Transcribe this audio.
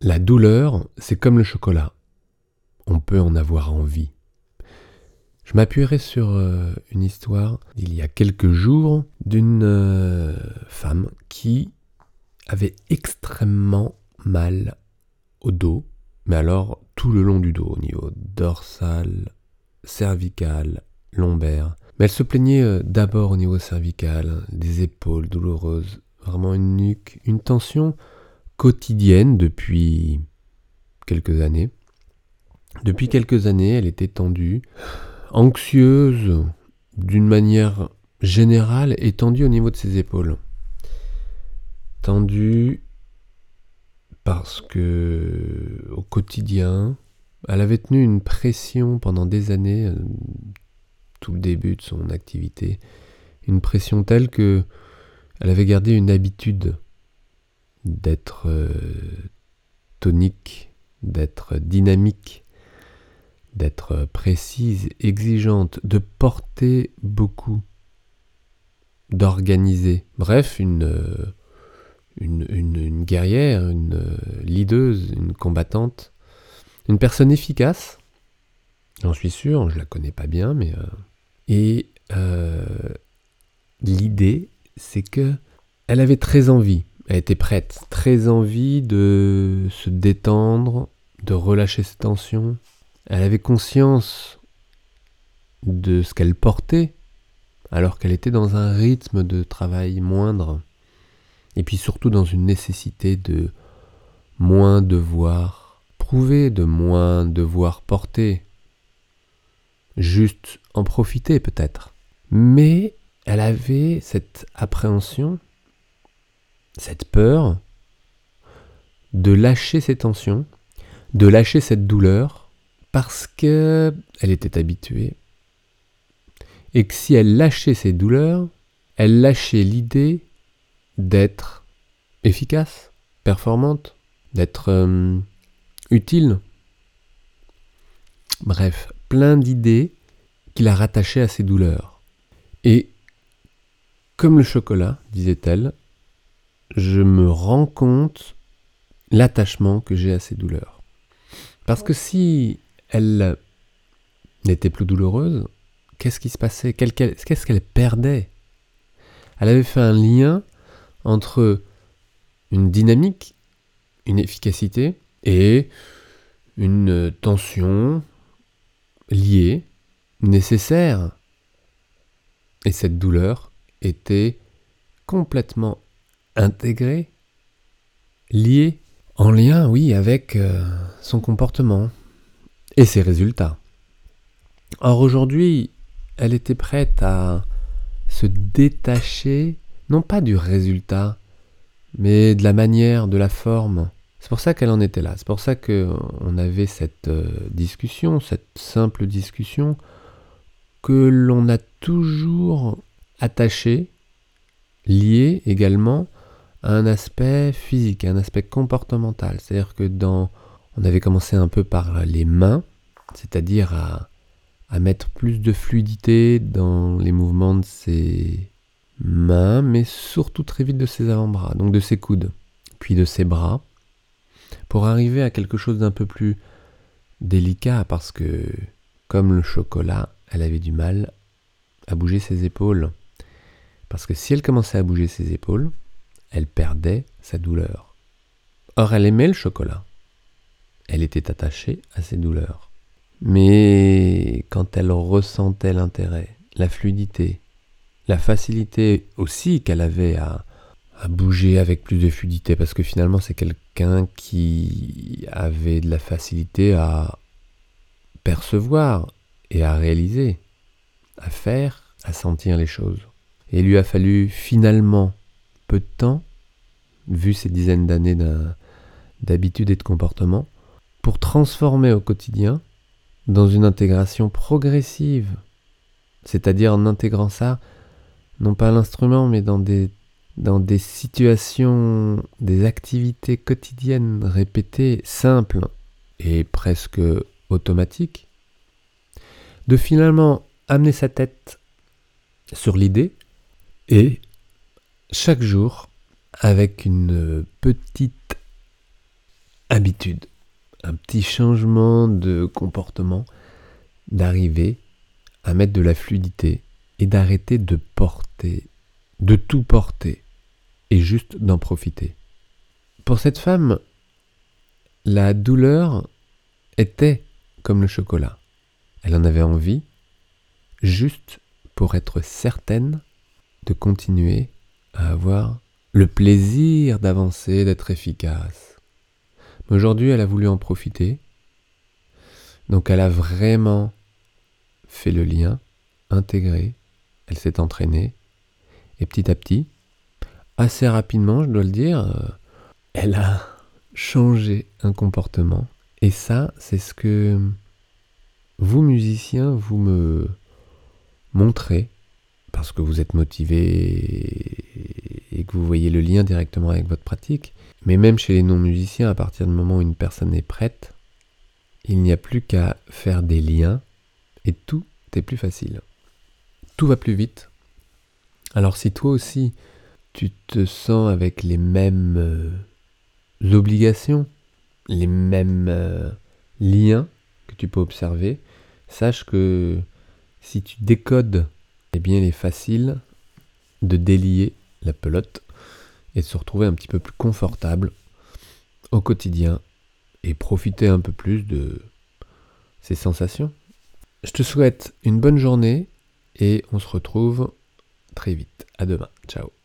La douleur, c'est comme le chocolat. On peut en avoir envie. Je m'appuierai sur euh, une histoire il y a quelques jours d'une euh, femme qui avait extrêmement mal au dos, mais alors tout le long du dos, au niveau dorsal, cervical, lombaire. Mais elle se plaignait euh, d'abord au niveau cervical, des épaules douloureuses, vraiment une nuque, une tension quotidienne depuis quelques années. Depuis quelques années, elle était tendue, anxieuse d'une manière générale et tendue au niveau de ses épaules. Tendue parce que au quotidien, elle avait tenu une pression pendant des années, euh, tout le début de son activité, une pression telle que elle avait gardé une habitude d'être euh, tonique, d'être dynamique, d'être précise, exigeante, de porter beaucoup, d'organiser. Bref, une, euh, guerrière, une euh, leaduse, une combattante, une personne efficace. J'en suis sûr, je la connais pas bien, mais... et l'idée, c'est que elle avait très envie elle était prête, très envie de se détendre, de relâcher ses tensions. Elle avait conscience de ce qu'elle portait, alors qu'elle était dans un rythme de travail moindre, et puis surtout dans une nécessité de moins devoir prouver, de moins devoir porter, juste en profiter peut-être. Mais elle avait cette appréhension cette peur de lâcher ses tensions, de lâcher cette douleur, parce qu'elle était habituée, et que si elle lâchait ses douleurs, elle lâchait l'idée d'être efficace, performante, d'être euh, utile. Bref, plein d'idées qui la rattachaient à ses douleurs. Et comme le chocolat, disait-elle, je me rends compte l'attachement que j'ai à ces douleurs. Parce que si elle n'était plus douloureuse, qu'est-ce qui se passait? Qu'est-ce qu'elle perdait? Elle avait fait un lien entre une dynamique, une efficacité et une tension liée, nécessaire. Et cette douleur était complètement intégré, lié, en lien, oui, avec euh, son comportement et ses résultats. Or aujourd'hui, elle était prête à se détacher, non pas du résultat, mais de la manière, de la forme. C'est pour ça qu'elle en était là. C'est pour ça qu'on avait cette euh, discussion, cette simple discussion, que l'on a toujours attachée, liée également un aspect physique, un aspect comportemental. C'est-à-dire que dans, on avait commencé un peu par les mains, c'est-à-dire à, à mettre plus de fluidité dans les mouvements de ses mains, mais surtout très vite de ses avant-bras, donc de ses coudes, puis de ses bras, pour arriver à quelque chose d'un peu plus délicat, parce que, comme le chocolat, elle avait du mal à bouger ses épaules. Parce que si elle commençait à bouger ses épaules, elle perdait sa douleur. Or, elle aimait le chocolat. Elle était attachée à ses douleurs. Mais quand elle ressentait l'intérêt, la fluidité, la facilité aussi qu'elle avait à, bouger avec plus de fluidité, parce que finalement c'est quelqu'un qui avait de la facilité à percevoir et à réaliser, à faire, à sentir les choses. Et il lui a fallu finalement peu de temps, vu ces dizaines d'années d'habitude et de comportement, pour transformer au quotidien dans une intégration progressive, c'est-à-dire en intégrant ça, non pas à l'instrument, mais dans des, dans des situations, des activités quotidiennes répétées, simples et presque automatiques, de finalement amener sa tête sur l'idée et chaque jour avec une petite habitude, un petit changement de comportement, d'arriver à mettre de la fluidité et d'arrêter de porter, de tout porter, et juste d'en profiter. Pour cette femme, la douleur était comme le chocolat. Elle en avait envie, juste pour être certaine de continuer avoir le plaisir d'avancer, d'être efficace. Mais aujourd'hui, elle a voulu en profiter. Donc elle a vraiment fait le lien, intégré, elle s'est entraînée, et petit à petit, assez rapidement, je dois le dire, euh, elle a changé un comportement. Et ça, c'est ce que vous, musiciens, vous me montrez, parce que vous êtes motivé et que vous voyez le lien directement avec votre pratique. Mais même chez les non-musiciens, à partir du moment où une personne est prête, il n'y a plus qu'à faire des liens et tout est plus facile. Tout va plus vite. Alors si toi aussi, tu te sens avec les mêmes euh, obligations, les mêmes euh, liens que tu peux observer, sache que si tu décodes, eh bien il est facile de délier la pelote et de se retrouver un petit peu plus confortable au quotidien et profiter un peu plus de ces sensations. Je te souhaite une bonne journée et on se retrouve très vite. À demain. Ciao.